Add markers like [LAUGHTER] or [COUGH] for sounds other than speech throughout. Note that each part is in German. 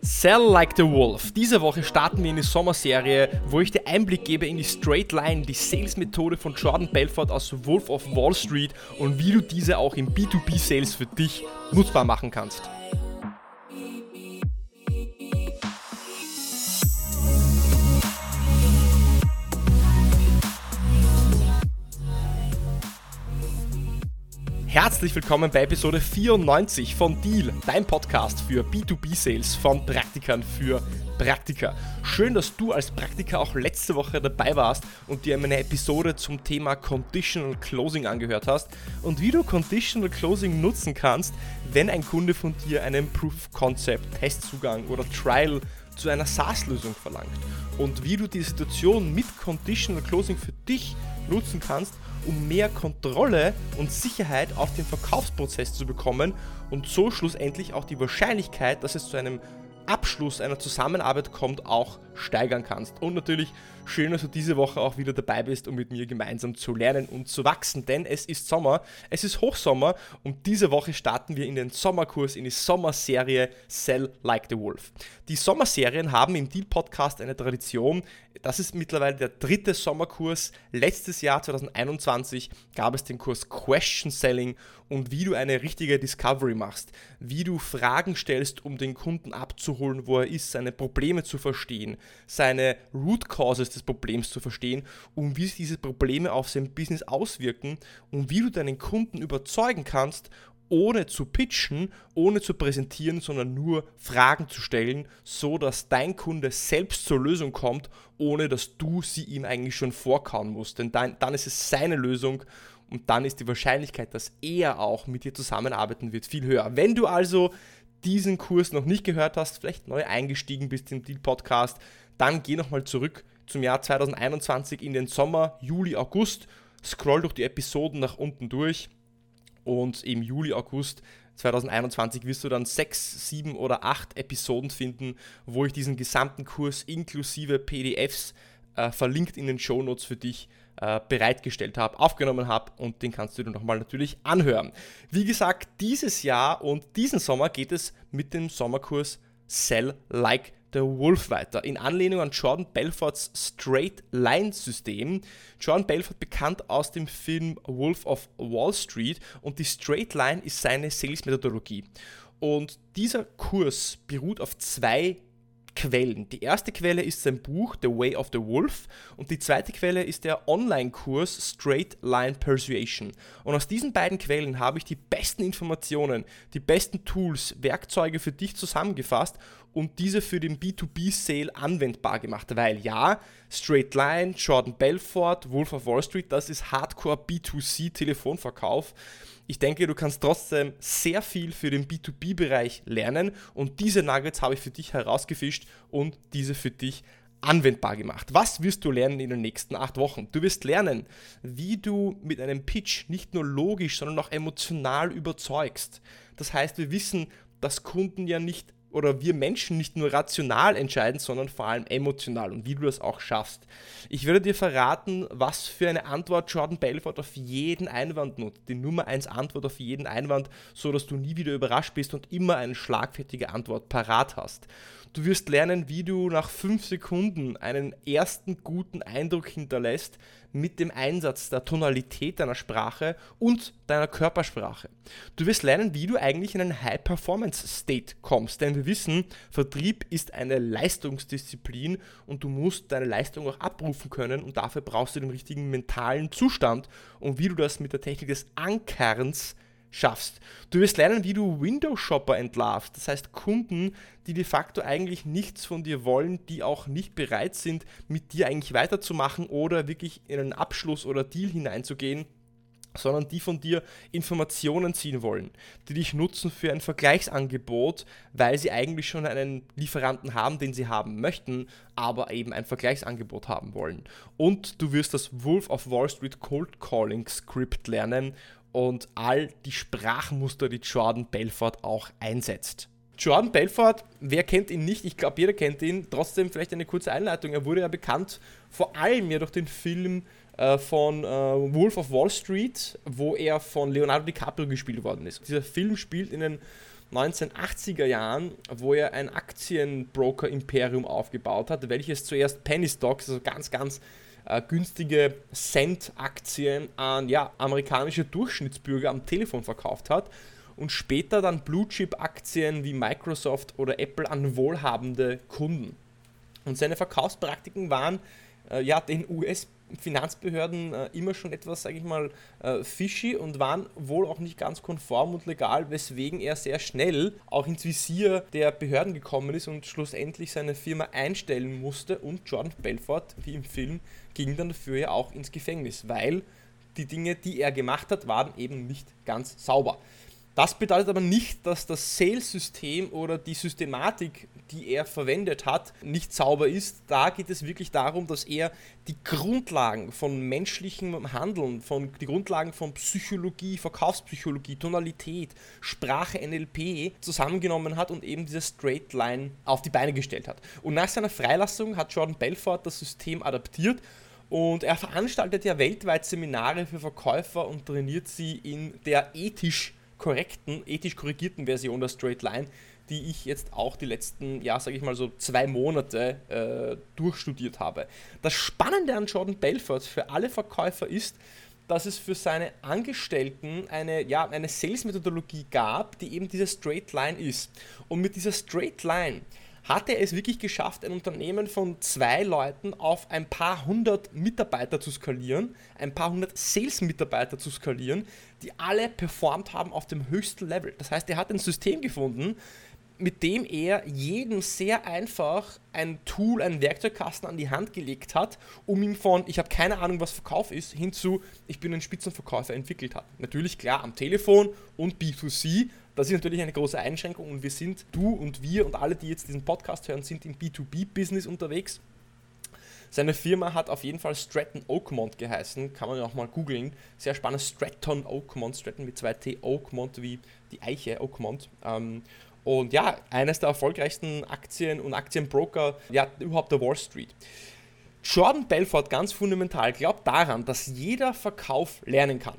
Sell Like the Wolf. Diese Woche starten wir in die Sommerserie, wo ich dir Einblick gebe in die Straight Line, die Sales-Methode von Jordan Belfort aus Wolf of Wall Street und wie du diese auch im B2B-Sales für dich nutzbar machen kannst. Herzlich willkommen bei Episode 94 von Deal, dein Podcast für B2B-Sales von Praktikern für Praktiker. Schön, dass du als Praktiker auch letzte Woche dabei warst und dir meine Episode zum Thema Conditional Closing angehört hast und wie du Conditional Closing nutzen kannst, wenn ein Kunde von dir einen Proof Concept, Testzugang oder Trial zu einer SaaS-Lösung verlangt und wie du die Situation mit Conditional Closing für dich nutzen kannst, um mehr Kontrolle und Sicherheit auf den Verkaufsprozess zu bekommen und so schlussendlich auch die Wahrscheinlichkeit, dass es zu einem Abschluss einer Zusammenarbeit kommt, auch steigern kannst. Und natürlich schön, dass du diese Woche auch wieder dabei bist, um mit mir gemeinsam zu lernen und zu wachsen, denn es ist Sommer, es ist Hochsommer und diese Woche starten wir in den Sommerkurs, in die Sommerserie Sell Like the Wolf. Die Sommerserien haben im Deal Podcast eine Tradition. Das ist mittlerweile der dritte Sommerkurs. Letztes Jahr, 2021, gab es den Kurs Question Selling und wie du eine richtige Discovery machst, wie du Fragen stellst, um den Kunden abzuholen, wo er ist, seine Probleme zu verstehen, seine Root Causes des Problems zu verstehen und wie sich diese Probleme auf sein Business auswirken und wie du deinen Kunden überzeugen kannst, ohne zu pitchen, ohne zu präsentieren, sondern nur Fragen zu stellen, so dass dein Kunde selbst zur Lösung kommt, ohne dass du sie ihm eigentlich schon vorkauen musst. Denn dann, dann ist es seine Lösung und dann ist die Wahrscheinlichkeit, dass er auch mit dir zusammenarbeiten wird, viel höher. Wenn du also diesen Kurs noch nicht gehört hast, vielleicht neu eingestiegen bist im Deal Podcast, dann geh nochmal zurück zum Jahr 2021 in den Sommer, Juli, August, scroll durch die Episoden nach unten durch und im Juli, August 2021 wirst du dann sechs, sieben oder acht Episoden finden, wo ich diesen gesamten Kurs inklusive PDFs äh, verlinkt in den Show Notes für dich äh, bereitgestellt habe, aufgenommen habe und den kannst du dir nochmal natürlich anhören. Wie gesagt, dieses Jahr und diesen Sommer geht es mit dem Sommerkurs Sell Like der Wolf weiter. In Anlehnung an Jordan Belforts Straight Line System. Jordan Belfort bekannt aus dem Film Wolf of Wall Street und die Straight Line ist seine Sales-Methodologie. Und dieser Kurs beruht auf zwei Quellen. Die erste Quelle ist sein Buch The Way of the Wolf und die zweite Quelle ist der Online-Kurs Straight Line Persuasion. Und aus diesen beiden Quellen habe ich die besten Informationen, die besten Tools, Werkzeuge für dich zusammengefasst und diese für den B2B-Sale anwendbar gemacht. Weil ja, Straight Line, Jordan Belfort, Wolf of Wall Street, das ist Hardcore B2C-Telefonverkauf. Ich denke, du kannst trotzdem sehr viel für den B2B-Bereich lernen und diese Nuggets habe ich für dich herausgefischt und diese für dich anwendbar gemacht. Was wirst du lernen in den nächsten acht Wochen? Du wirst lernen, wie du mit einem Pitch nicht nur logisch, sondern auch emotional überzeugst. Das heißt, wir wissen, dass Kunden ja nicht oder wir Menschen nicht nur rational entscheiden, sondern vor allem emotional und wie du das auch schaffst. Ich werde dir verraten, was für eine Antwort Jordan Belfort auf jeden Einwand nutzt. Die Nummer 1 Antwort auf jeden Einwand, so dass du nie wieder überrascht bist und immer eine schlagfertige Antwort parat hast. Du wirst lernen, wie du nach 5 Sekunden einen ersten guten Eindruck hinterlässt mit dem Einsatz der Tonalität deiner Sprache und deiner Körpersprache. Du wirst lernen, wie du eigentlich in einen High-Performance-State kommst, denn wir wissen, Vertrieb ist eine Leistungsdisziplin und du musst deine Leistung auch abrufen können und dafür brauchst du den richtigen mentalen Zustand und wie du das mit der Technik des Ankerns schaffst. Du wirst lernen, wie du Windows-Shopper entlarvst, das heißt Kunden, die de facto eigentlich nichts von dir wollen, die auch nicht bereit sind, mit dir eigentlich weiterzumachen oder wirklich in einen Abschluss oder Deal hineinzugehen, sondern die von dir Informationen ziehen wollen, die dich nutzen für ein Vergleichsangebot, weil sie eigentlich schon einen Lieferanten haben, den sie haben möchten, aber eben ein Vergleichsangebot haben wollen. Und du wirst das Wolf of Wall Street Cold Calling Script lernen und all die Sprachmuster, die Jordan Belfort auch einsetzt. Jordan Belfort, wer kennt ihn nicht? Ich glaube, jeder kennt ihn. Trotzdem vielleicht eine kurze Einleitung. Er wurde ja bekannt, vor allem ja durch den Film äh, von äh, Wolf of Wall Street, wo er von Leonardo DiCaprio gespielt worden ist. Dieser Film spielt in den 1980er Jahren, wo er ein Aktienbroker-Imperium aufgebaut hat, welches zuerst Penny Stocks, also ganz, ganz äh, günstige Cent-Aktien an ja, amerikanische Durchschnittsbürger am Telefon verkauft hat und später dann Blue-Chip-Aktien wie Microsoft oder Apple an wohlhabende Kunden. Und seine Verkaufspraktiken waren äh, ja, den US-Finanzbehörden äh, immer schon etwas, sage ich mal, äh, fishy und waren wohl auch nicht ganz konform und legal, weswegen er sehr schnell auch ins Visier der Behörden gekommen ist und schlussendlich seine Firma einstellen musste und Jordan Belfort, wie im Film, ging dann dafür ja auch ins Gefängnis, weil die Dinge, die er gemacht hat, waren eben nicht ganz sauber. Das bedeutet aber nicht, dass das Sales-System oder die Systematik, die er verwendet hat, nicht sauber ist. Da geht es wirklich darum, dass er die Grundlagen von menschlichem Handeln, von die Grundlagen von Psychologie, Verkaufspsychologie, Tonalität, Sprache, NLP zusammengenommen hat und eben diese Straight Line auf die Beine gestellt hat. Und nach seiner Freilassung hat Jordan Belfort das System adaptiert und er veranstaltet ja weltweit Seminare für Verkäufer und trainiert sie in der ethisch korrekten, ethisch korrigierten Version der Straight Line, die ich jetzt auch die letzten, ja, sage ich mal so zwei Monate äh, durchstudiert habe. Das Spannende an Jordan Belfort für alle Verkäufer ist, dass es für seine Angestellten eine, ja, eine Sales-Methodologie gab, die eben diese Straight Line ist. Und mit dieser Straight Line hat er es wirklich geschafft, ein Unternehmen von zwei Leuten auf ein paar hundert Mitarbeiter zu skalieren, ein paar hundert Sales-Mitarbeiter zu skalieren, die alle performt haben auf dem höchsten Level. Das heißt, er hat ein System gefunden, mit dem er jedem sehr einfach ein Tool, einen Werkzeugkasten an die Hand gelegt hat, um ihn von, ich habe keine Ahnung, was Verkauf ist, hinzu, ich bin ein Spitzenverkäufer entwickelt hat. Natürlich klar am Telefon und B2C, das ist natürlich eine große Einschränkung und wir sind, du und wir und alle, die jetzt diesen Podcast hören, sind im B2B-Business unterwegs. Seine Firma hat auf jeden Fall Stratton Oakmont geheißen, kann man ja auch mal googeln. Sehr spannend, Stratton Oakmont, Stratton mit zwei T, Oakmont wie die Eiche Oakmont. Ähm, und ja, eines der erfolgreichsten Aktien- und Aktienbroker ja, überhaupt der Wall Street. Jordan Belfort ganz fundamental glaubt daran, dass jeder Verkauf lernen kann.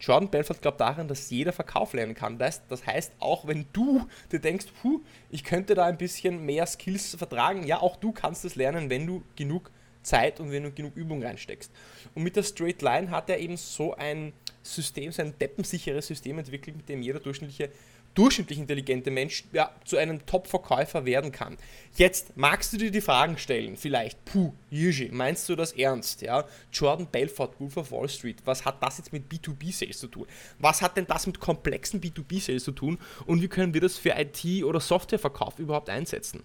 Jordan Belfort glaubt daran, dass jeder Verkauf lernen kann. Das, das heißt, auch wenn du dir denkst, puh, ich könnte da ein bisschen mehr Skills vertragen, ja, auch du kannst es lernen, wenn du genug Zeit und wenn du genug Übung reinsteckst. Und mit der Straight Line hat er eben so ein System, so ein deppensicheres System entwickelt, mit dem jeder durchschnittliche durchschnittlich intelligente Mensch ja, zu einem Top-Verkäufer werden kann. Jetzt magst du dir die Fragen stellen, vielleicht, puh, Yuji, meinst du das ernst? Ja? Jordan Belfort, Wolf of Wall Street, was hat das jetzt mit B2B-Sales zu tun? Was hat denn das mit komplexen B2B-Sales zu tun? Und wie können wir das für IT- oder Softwareverkauf überhaupt einsetzen?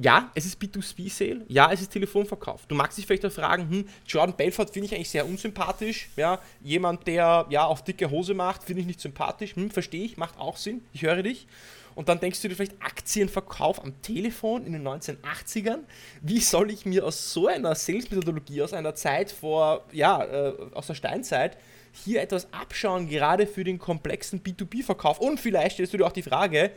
Ja, es ist B2C-Sale, ja, es ist Telefonverkauf. Du magst dich vielleicht auch fragen, hm, Jordan Belfort finde ich eigentlich sehr unsympathisch, ja, jemand, der ja auf dicke Hose macht, finde ich nicht sympathisch, hm, verstehe ich, macht auch Sinn, ich höre dich. Und dann denkst du dir vielleicht Aktienverkauf am Telefon in den 1980ern. Wie soll ich mir aus so einer Sales-Methodologie, aus einer Zeit vor, ja, äh, aus der Steinzeit, hier etwas abschauen, gerade für den komplexen B2B-Verkauf? Und vielleicht stellst du dir auch die Frage,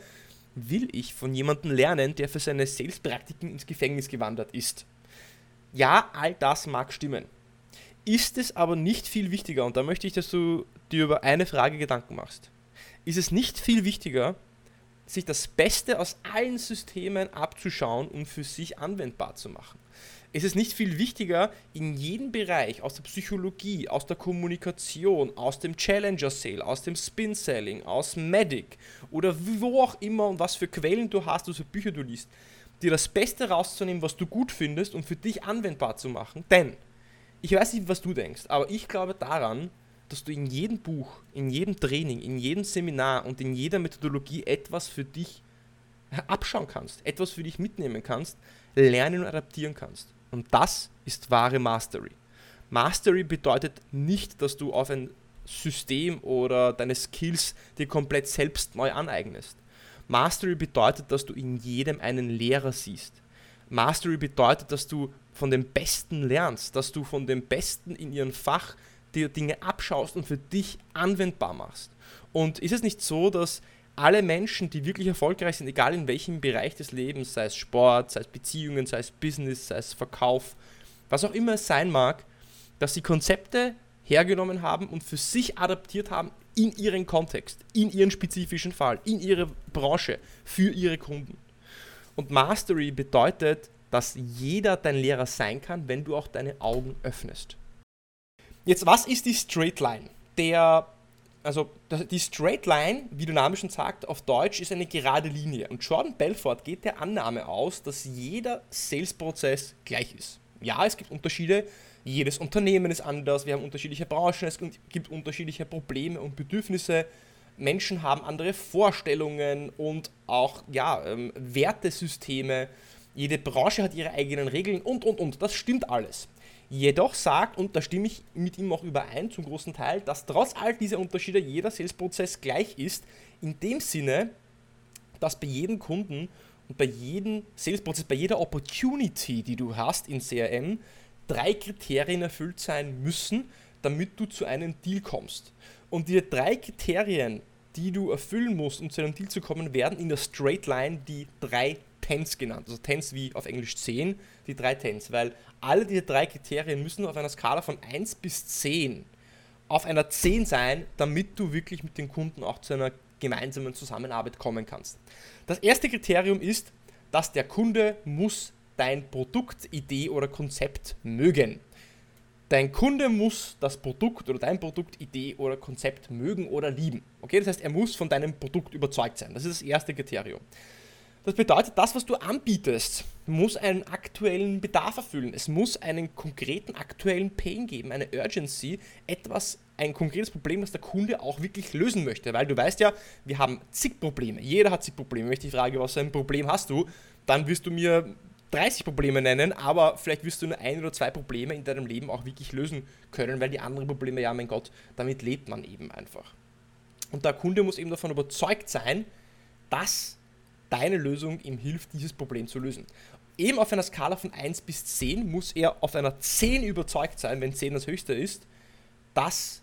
will ich von jemandem lernen, der für seine Sales-Praktiken ins Gefängnis gewandert ist? Ja, all das mag stimmen. Ist es aber nicht viel wichtiger, und da möchte ich, dass du dir über eine Frage Gedanken machst, ist es nicht viel wichtiger, sich das Beste aus allen Systemen abzuschauen und für sich anwendbar zu machen? Es ist nicht viel wichtiger, in jedem Bereich aus der Psychologie, aus der Kommunikation, aus dem Challenger Sale, aus dem Spin Selling, aus Medic oder wo auch immer und was für Quellen du hast, was für Bücher du liest, dir das Beste rauszunehmen, was du gut findest und für dich anwendbar zu machen. Denn, ich weiß nicht, was du denkst, aber ich glaube daran, dass du in jedem Buch, in jedem Training, in jedem Seminar und in jeder Methodologie etwas für dich abschauen kannst, etwas für dich mitnehmen kannst, lernen und adaptieren kannst. Und das ist wahre Mastery. Mastery bedeutet nicht, dass du auf ein System oder deine Skills dir komplett selbst neu aneignest. Mastery bedeutet, dass du in jedem einen Lehrer siehst. Mastery bedeutet, dass du von dem Besten lernst, dass du von dem Besten in ihrem Fach dir Dinge abschaust und für dich anwendbar machst. Und ist es nicht so, dass alle Menschen, die wirklich erfolgreich sind, egal in welchem Bereich des Lebens, sei es Sport, sei es Beziehungen, sei es Business, sei es Verkauf, was auch immer es sein mag, dass sie Konzepte hergenommen haben und für sich adaptiert haben in ihren Kontext, in ihren spezifischen Fall, in ihre Branche, für ihre Kunden. Und Mastery bedeutet, dass jeder dein Lehrer sein kann, wenn du auch deine Augen öffnest. Jetzt, was ist die Straight Line? Der, also die Straight Line, wie der Name schon sagt, auf Deutsch ist eine gerade Linie. Und Jordan Belfort geht der Annahme aus, dass jeder Sales-Prozess gleich ist. Ja, es gibt Unterschiede, jedes Unternehmen ist anders, wir haben unterschiedliche Branchen, es gibt unterschiedliche Probleme und Bedürfnisse. Menschen haben andere Vorstellungen und auch ja, ähm, Wertesysteme. Jede Branche hat ihre eigenen Regeln und, und, und. Das stimmt alles. Jedoch sagt, und da stimme ich mit ihm auch überein zum großen Teil, dass trotz all dieser Unterschiede jeder Sales-Prozess gleich ist, in dem Sinne, dass bei jedem Kunden und bei jedem Sales-Prozess, bei jeder Opportunity, die du hast in CRM, drei Kriterien erfüllt sein müssen, damit du zu einem Deal kommst. Und diese drei Kriterien, die du erfüllen musst, um zu einem Deal zu kommen, werden in der Straight Line die drei Tens genannt. Also Tens wie auf Englisch 10, die drei Tens. Weil alle diese drei Kriterien müssen auf einer Skala von 1 bis 10 auf einer 10 sein, damit du wirklich mit den Kunden auch zu einer gemeinsamen Zusammenarbeit kommen kannst. Das erste Kriterium ist, dass der Kunde muss dein Produkt, Idee oder Konzept mögen. Dein Kunde muss das Produkt oder dein Produkt, Idee oder Konzept mögen oder lieben. Okay, das heißt, er muss von deinem Produkt überzeugt sein. Das ist das erste Kriterium. Das bedeutet, das, was du anbietest, muss einen aktuellen Bedarf erfüllen. Es muss einen konkreten aktuellen Pain geben, eine Urgency, etwas, ein konkretes Problem, das der Kunde auch wirklich lösen möchte. Weil du weißt ja, wir haben zig Probleme. Jeder hat zig Probleme. Wenn ich die frage, was für ein Problem hast du, dann wirst du mir 30 Probleme nennen, aber vielleicht wirst du nur ein oder zwei Probleme in deinem Leben auch wirklich lösen können, weil die anderen Probleme, ja, mein Gott, damit lebt man eben einfach. Und der Kunde muss eben davon überzeugt sein, dass deine Lösung ihm hilft, dieses Problem zu lösen. Eben auf einer Skala von 1 bis 10 muss er auf einer 10 überzeugt sein, wenn 10 das höchste ist, dass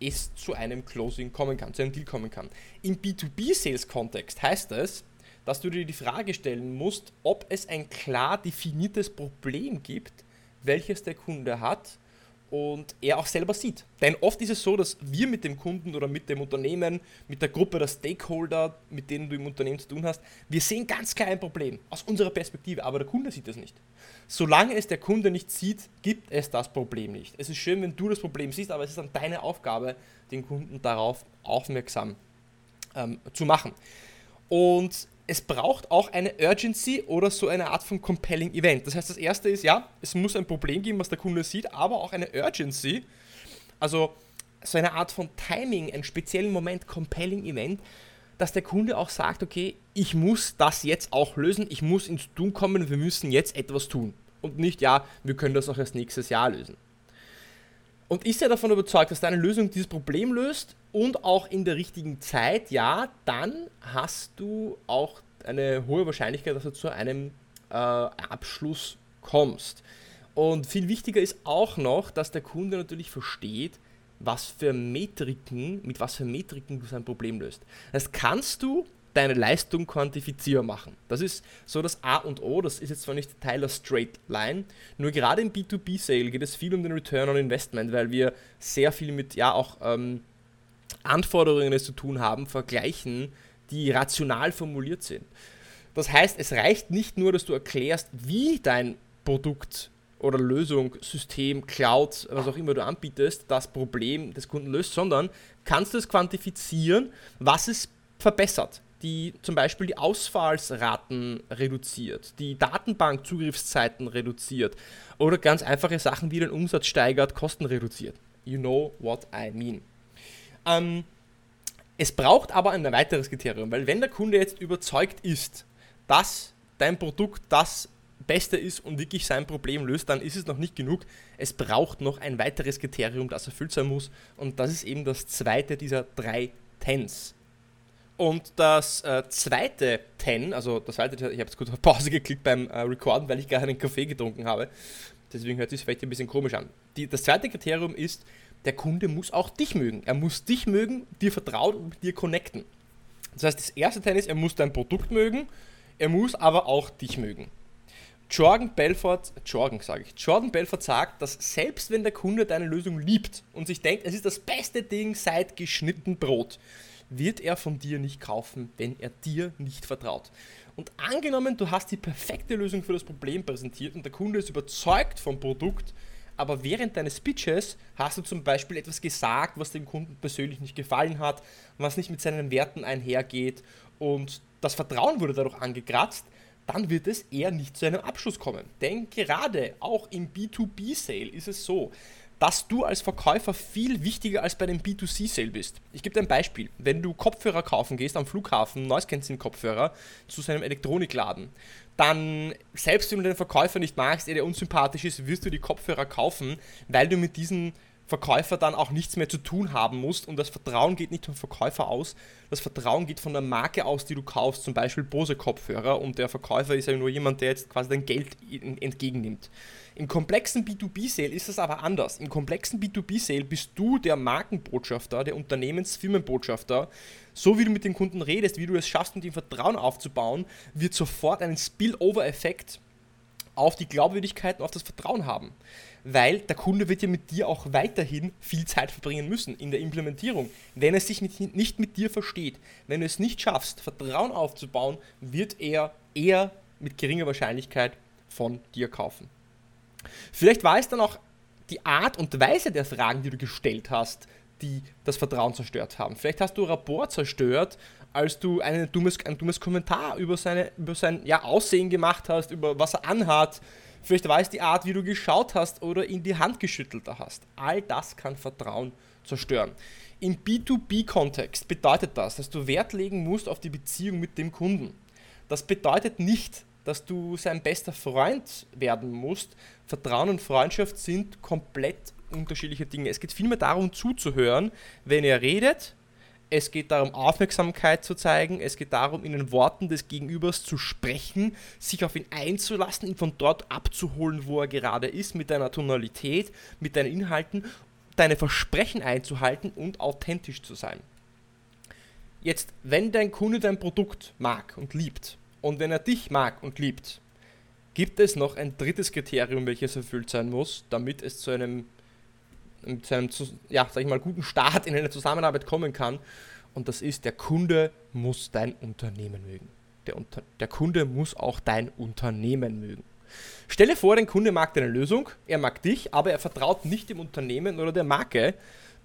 es zu einem Closing kommen kann, zu einem Deal kommen kann. Im B2B-Sales-Kontext heißt es, dass du dir die Frage stellen musst, ob es ein klar definiertes Problem gibt, welches der Kunde hat und er auch selber sieht. Denn oft ist es so, dass wir mit dem Kunden oder mit dem Unternehmen, mit der Gruppe der Stakeholder, mit denen du im Unternehmen zu tun hast, wir sehen ganz klar ein Problem aus unserer Perspektive, aber der Kunde sieht das nicht. Solange es der Kunde nicht sieht, gibt es das Problem nicht. Es ist schön, wenn du das Problem siehst, aber es ist dann deine Aufgabe, den Kunden darauf aufmerksam ähm, zu machen. Und es braucht auch eine Urgency oder so eine Art von Compelling Event. Das heißt, das erste ist, ja, es muss ein Problem geben, was der Kunde sieht, aber auch eine Urgency, also so eine Art von Timing, einen speziellen Moment, Compelling Event, dass der Kunde auch sagt, okay, ich muss das jetzt auch lösen, ich muss ins Tun kommen, wir müssen jetzt etwas tun. Und nicht, ja, wir können das auch erst nächstes Jahr lösen. Und ist er davon überzeugt, dass deine Lösung dieses Problem löst und auch in der richtigen Zeit, ja, dann hast du auch eine hohe Wahrscheinlichkeit, dass du zu einem äh, Abschluss kommst. Und viel wichtiger ist auch noch, dass der Kunde natürlich versteht, was für Metriken, mit was für Metriken du sein Problem löst. Das kannst du deine Leistung quantifizierbar machen. Das ist so das A und O, das ist jetzt zwar nicht Teil der Straight Line, nur gerade im B2B-Sale geht es viel um den Return on Investment, weil wir sehr viel mit ja auch ähm, Anforderungen zu tun haben, vergleichen, die rational formuliert sind. Das heißt, es reicht nicht nur, dass du erklärst, wie dein Produkt oder Lösung, System, Cloud, was auch immer du anbietest, das Problem des Kunden löst, sondern kannst du es quantifizieren, was es verbessert die zum Beispiel die Ausfallsraten reduziert, die Datenbankzugriffszeiten reduziert oder ganz einfache Sachen wie den Umsatz steigert, Kosten reduziert. You know what I mean. Ähm, es braucht aber ein weiteres Kriterium, weil wenn der Kunde jetzt überzeugt ist, dass dein Produkt das Beste ist und wirklich sein Problem löst, dann ist es noch nicht genug. Es braucht noch ein weiteres Kriterium, das erfüllt sein muss. Und das ist eben das zweite dieser drei Tens. Und das äh, zweite Ten, also das zweite, ich habe jetzt kurz auf Pause geklickt beim äh, Recorden, weil ich gerade einen Kaffee getrunken habe. Deswegen hört sich vielleicht ein bisschen komisch an. Die, das zweite Kriterium ist, der Kunde muss auch dich mögen. Er muss dich mögen, dir vertrauen und mit dir connecten. Das heißt, das erste Ten ist, er muss dein Produkt mögen, er muss aber auch dich mögen. Jordan Belfort, Jordan sage ich, Jordan Belfort sagt, dass selbst wenn der Kunde deine Lösung liebt und sich denkt, es ist das beste Ding seit geschnitten Brot, wird er von dir nicht kaufen, wenn er dir nicht vertraut. Und angenommen, du hast die perfekte Lösung für das Problem präsentiert und der Kunde ist überzeugt vom Produkt, aber während deines Pitches hast du zum Beispiel etwas gesagt, was dem Kunden persönlich nicht gefallen hat, was nicht mit seinen Werten einhergeht und das Vertrauen wurde dadurch angekratzt, dann wird es eher nicht zu einem Abschluss kommen. Denn gerade auch im B2B-Sale ist es so, dass du als Verkäufer viel wichtiger als bei dem B2C-Sale bist. Ich gebe dir ein Beispiel. Wenn du Kopfhörer kaufen gehst am Flughafen, Noise Cancelling Kopfhörer, zu seinem Elektronikladen, dann, selbst wenn du den Verkäufer nicht magst, er dir unsympathisch ist, wirst du die Kopfhörer kaufen, weil du mit diesen Verkäufer dann auch nichts mehr zu tun haben musst und das Vertrauen geht nicht vom Verkäufer aus, das Vertrauen geht von der Marke aus, die du kaufst, zum Beispiel Bose Kopfhörer und der Verkäufer ist ja nur jemand, der jetzt quasi dein Geld entgegennimmt. Im komplexen B2B-Sale ist es aber anders. Im komplexen B2B-Sale bist du der Markenbotschafter, der Unternehmensfirmenbotschafter. So wie du mit den Kunden redest, wie du es schaffst, mit ihm Vertrauen aufzubauen, wird sofort einen Spillover-Effekt auf die Glaubwürdigkeit und auf das Vertrauen haben weil der Kunde wird ja mit dir auch weiterhin viel Zeit verbringen müssen in der Implementierung. Wenn er sich nicht mit dir versteht, wenn du es nicht schaffst, Vertrauen aufzubauen, wird er eher mit geringer Wahrscheinlichkeit von dir kaufen. Vielleicht war es dann auch die Art und Weise der Fragen, die du gestellt hast, die das Vertrauen zerstört haben. Vielleicht hast du Rapport zerstört, als du ein dummes, ein dummes Kommentar über, seine, über sein ja, Aussehen gemacht hast, über was er anhat, Vielleicht war es die Art, wie du geschaut hast oder in die Hand geschüttelt hast. All das kann Vertrauen zerstören. Im B2B-Kontext bedeutet das, dass du Wert legen musst auf die Beziehung mit dem Kunden. Das bedeutet nicht, dass du sein bester Freund werden musst. Vertrauen und Freundschaft sind komplett unterschiedliche Dinge. Es geht vielmehr darum zuzuhören, wenn er redet, es geht darum, Aufmerksamkeit zu zeigen. Es geht darum, in den Worten des Gegenübers zu sprechen, sich auf ihn einzulassen, ihn von dort abzuholen, wo er gerade ist, mit deiner Tonalität, mit deinen Inhalten, deine Versprechen einzuhalten und authentisch zu sein. Jetzt, wenn dein Kunde dein Produkt mag und liebt und wenn er dich mag und liebt, gibt es noch ein drittes Kriterium, welches erfüllt sein muss, damit es zu einem zu einem ja, sag ich mal, guten Start in eine Zusammenarbeit kommen kann. Und das ist, der Kunde muss dein Unternehmen mögen. Der, Unter der Kunde muss auch dein Unternehmen mögen. Stelle vor, dein Kunde mag deine Lösung, er mag dich, aber er vertraut nicht dem Unternehmen oder der Marke,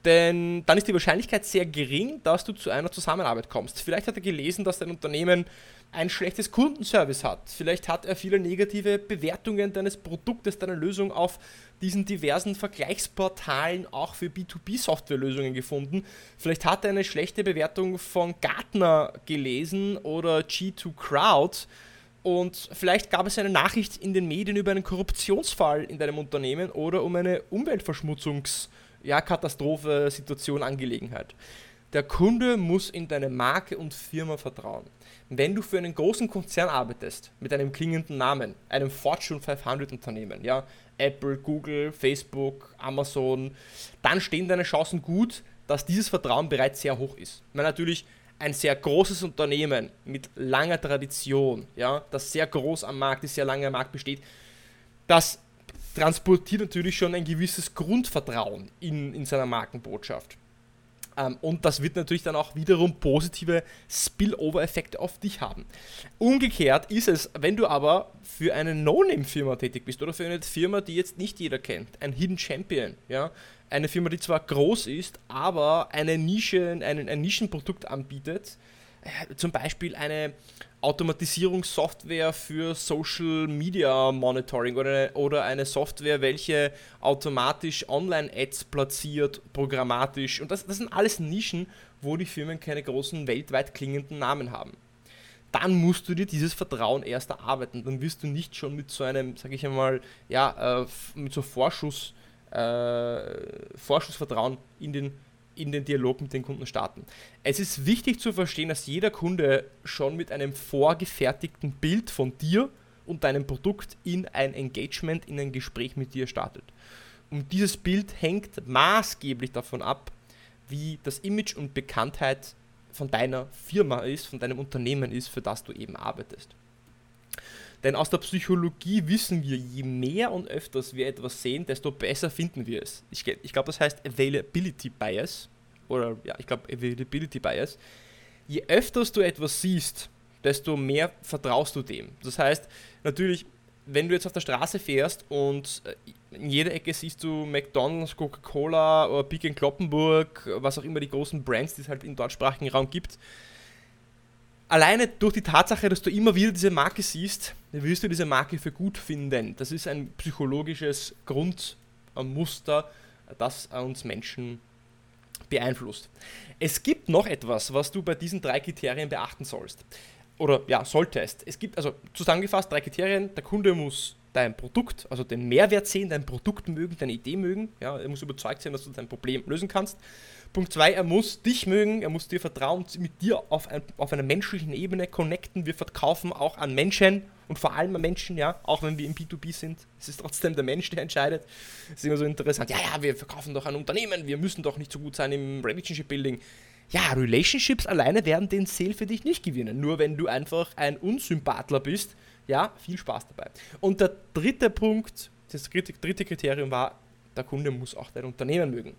denn dann ist die Wahrscheinlichkeit sehr gering, dass du zu einer Zusammenarbeit kommst. Vielleicht hat er gelesen, dass dein Unternehmen ein schlechtes Kundenservice hat. Vielleicht hat er viele negative Bewertungen deines Produktes, deiner Lösung auf diesen diversen Vergleichsportalen auch für B2B-Softwarelösungen gefunden. Vielleicht hat er eine schlechte Bewertung von Gartner gelesen oder G2 Crowd. Und vielleicht gab es eine Nachricht in den Medien über einen Korruptionsfall in deinem Unternehmen oder um eine Umweltverschmutzungs- ja, Katastrophe, Situation, Angelegenheit. Der Kunde muss in deine Marke und Firma vertrauen. Wenn du für einen großen Konzern arbeitest, mit einem klingenden Namen, einem Fortune 500 Unternehmen, ja, Apple, Google, Facebook, Amazon, dann stehen deine Chancen gut, dass dieses Vertrauen bereits sehr hoch ist. Weil natürlich ein sehr großes Unternehmen mit langer Tradition, ja, das sehr groß am Markt ist, sehr lange am Markt besteht, das transportiert natürlich schon ein gewisses Grundvertrauen in, in seiner Markenbotschaft. Ähm, und das wird natürlich dann auch wiederum positive Spillover-Effekte auf dich haben. Umgekehrt ist es, wenn du aber für eine No-Name-Firma tätig bist oder für eine Firma, die jetzt nicht jeder kennt, ein Hidden Champion, ja, eine Firma, die zwar groß ist, aber eine Nische, ein, ein Nischenprodukt anbietet, zum Beispiel eine Automatisierungssoftware für Social Media Monitoring oder eine, oder eine Software, welche automatisch Online-Ads platziert, programmatisch. Und das, das sind alles Nischen, wo die Firmen keine großen weltweit klingenden Namen haben. Dann musst du dir dieses Vertrauen erst erarbeiten. Dann wirst du nicht schon mit so einem, sag ich einmal, ja, äh, mit so Vorschuss, äh, Vorschussvertrauen in den in den Dialog mit den Kunden starten. Es ist wichtig zu verstehen, dass jeder Kunde schon mit einem vorgefertigten Bild von dir und deinem Produkt in ein Engagement, in ein Gespräch mit dir startet. Und dieses Bild hängt maßgeblich davon ab, wie das Image und Bekanntheit von deiner Firma ist, von deinem Unternehmen ist, für das du eben arbeitest. Denn aus der Psychologie wissen wir, je mehr und öfters wir etwas sehen, desto besser finden wir es. Ich, ich glaube, das heißt Availability Bias. Oder ja, ich glaube Availability Bias. Je öfters du etwas siehst, desto mehr vertraust du dem. Das heißt, natürlich, wenn du jetzt auf der Straße fährst und äh, in jeder Ecke siehst du McDonalds, Coca-Cola oder Big Kloppenburg, was auch immer die großen Brands, die es halt im deutschsprachigen Raum gibt, alleine durch die Tatsache, dass du immer wieder diese Marke siehst, wirst du diese Marke für gut finden. Das ist ein psychologisches Grundmuster, das uns Menschen beeinflusst. Es gibt noch etwas, was du bei diesen drei Kriterien beachten sollst. Oder ja, solltest. Es gibt also zusammengefasst drei Kriterien. Der Kunde muss dein Produkt, also den Mehrwert sehen, dein Produkt mögen, deine Idee mögen. Ja, er muss überzeugt sein, dass du dein Problem lösen kannst. Punkt zwei, er muss dich mögen, er muss dir vertrauen, mit dir auf, ein, auf einer menschlichen Ebene connecten. Wir verkaufen auch an Menschen und vor allem an Menschen, ja, auch wenn wir im B2B sind. Es ist trotzdem der Mensch, der entscheidet. Es ist immer so interessant. Ja, ja, wir verkaufen doch an Unternehmen, wir müssen doch nicht so gut sein im Relationship Building. Ja, Relationships alleine werden den Sale für dich nicht gewinnen. Nur wenn du einfach ein Unsympathler bist, ja, viel Spaß dabei. Und der dritte Punkt, das dritte Kriterium war, der Kunde muss auch dein Unternehmen mögen.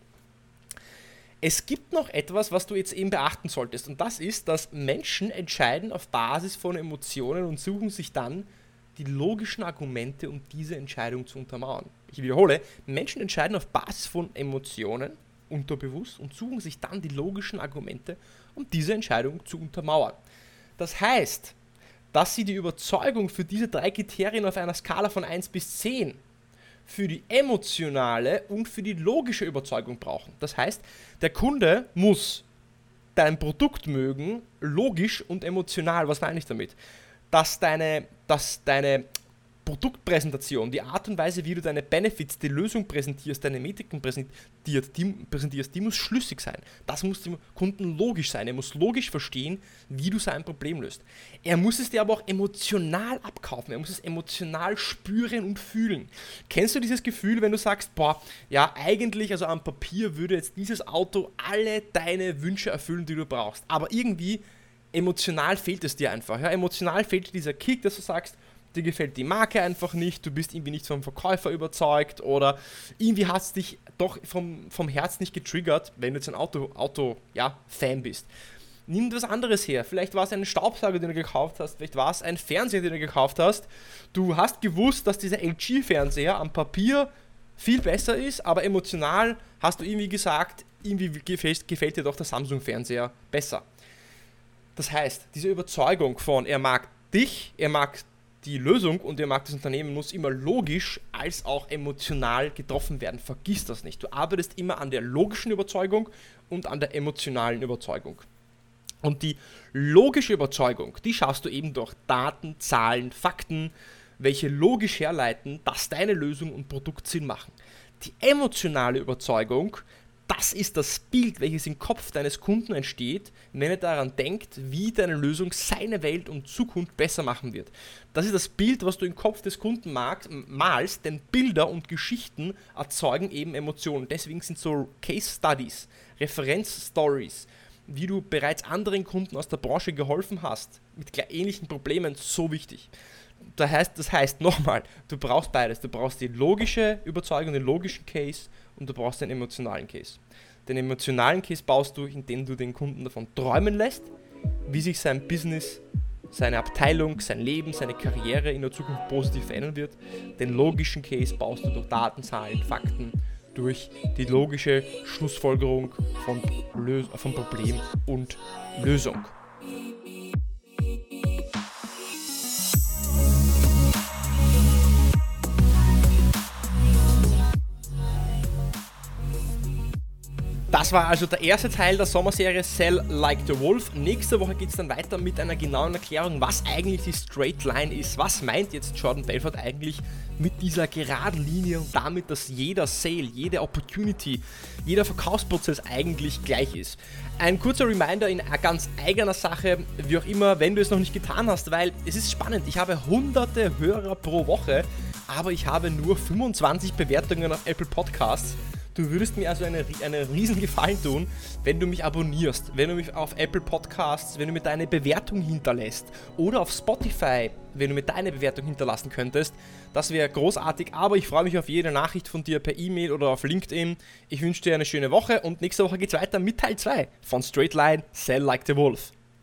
Es gibt noch etwas, was du jetzt eben beachten solltest, und das ist, dass Menschen entscheiden auf Basis von Emotionen und suchen sich dann die logischen Argumente, um diese Entscheidung zu untermauern. Ich wiederhole, Menschen entscheiden auf Basis von Emotionen unterbewusst und suchen sich dann die logischen Argumente, um diese Entscheidung zu untermauern. Das heißt, dass sie die Überzeugung für diese drei Kriterien auf einer Skala von 1 bis 10 für die emotionale und für die logische Überzeugung brauchen. Das heißt, der Kunde muss dein Produkt mögen, logisch und emotional. Was meine ich damit? Dass deine, dass deine Produktpräsentation, die Art und Weise, wie du deine Benefits, die Lösung präsentierst, deine Metriken präsentierst, die, präsentierst, die muss schlüssig sein. Das muss dem Kunden logisch sein. Er muss logisch verstehen, wie du sein Problem löst. Er muss es dir aber auch emotional abkaufen. Er muss es emotional spüren und fühlen. Kennst du dieses Gefühl, wenn du sagst, boah, ja, eigentlich, also am Papier würde jetzt dieses Auto alle deine Wünsche erfüllen, die du brauchst. Aber irgendwie emotional fehlt es dir einfach. Ja? Emotional fehlt dir dieser Kick, dass du sagst, dir gefällt die Marke einfach nicht, du bist irgendwie nicht vom Verkäufer überzeugt oder irgendwie hat es dich doch vom, vom Herz nicht getriggert, wenn du jetzt ein Auto, Auto ja, Fan bist. Nimm was anderes her. Vielleicht war es ein Staubsauger, den du gekauft hast. Vielleicht war es ein Fernseher, den du gekauft hast. Du hast gewusst, dass dieser LG-Fernseher am Papier viel besser ist, aber emotional hast du irgendwie gesagt, irgendwie gefällt, gefällt dir doch der Samsung-Fernseher besser. Das heißt, diese Überzeugung von, er mag dich, er mag die Lösung und ihr mag das Unternehmen muss immer logisch als auch emotional getroffen werden. Vergiss das nicht. Du arbeitest immer an der logischen Überzeugung und an der emotionalen Überzeugung. Und die logische Überzeugung, die schaffst du eben durch Daten, Zahlen, Fakten, welche logisch herleiten, dass deine Lösung und Produkt Sinn machen. Die emotionale Überzeugung, das ist das Bild, welches im Kopf deines Kunden entsteht, wenn er daran denkt, wie deine Lösung seine Welt und Zukunft besser machen wird. Das ist das Bild, was du im Kopf des Kunden malst, denn Bilder und Geschichten erzeugen eben Emotionen. Deswegen sind so Case Studies, Referenzstories, wie du bereits anderen Kunden aus der Branche geholfen hast, mit ähnlichen Problemen, so wichtig. Das heißt, das heißt [LAUGHS] nochmal, du brauchst beides. Du brauchst die logische Überzeugung, den logischen Case und du brauchst einen emotionalen Case. Den emotionalen Case baust du, indem du den Kunden davon träumen lässt, wie sich sein Business, seine Abteilung, sein Leben, seine Karriere in der Zukunft positiv verändern wird. Den logischen Case baust du durch Daten, Zahlen, Fakten, durch die logische Schlussfolgerung von, Lös von Problem und Lösung. Das war also der erste Teil der Sommerserie Sell Like the Wolf. Nächste Woche geht es dann weiter mit einer genauen Erklärung, was eigentlich die Straight Line ist. Was meint jetzt Jordan Belfort eigentlich mit dieser geraden Linie und damit, dass jeder Sale, jede Opportunity, jeder Verkaufsprozess eigentlich gleich ist. Ein kurzer Reminder in ganz eigener Sache, wie auch immer, wenn du es noch nicht getan hast, weil es ist spannend. Ich habe hunderte Hörer pro Woche, aber ich habe nur 25 Bewertungen auf Apple Podcasts. Du würdest mir also einen, einen riesen Gefallen tun, wenn du mich abonnierst, wenn du mich auf Apple Podcasts, wenn du mir deine Bewertung hinterlässt oder auf Spotify, wenn du mir deine Bewertung hinterlassen könntest. Das wäre großartig, aber ich freue mich auf jede Nachricht von dir per E-Mail oder auf LinkedIn. Ich wünsche dir eine schöne Woche und nächste Woche geht es weiter mit Teil 2 von Straight Line Sell Like the Wolf.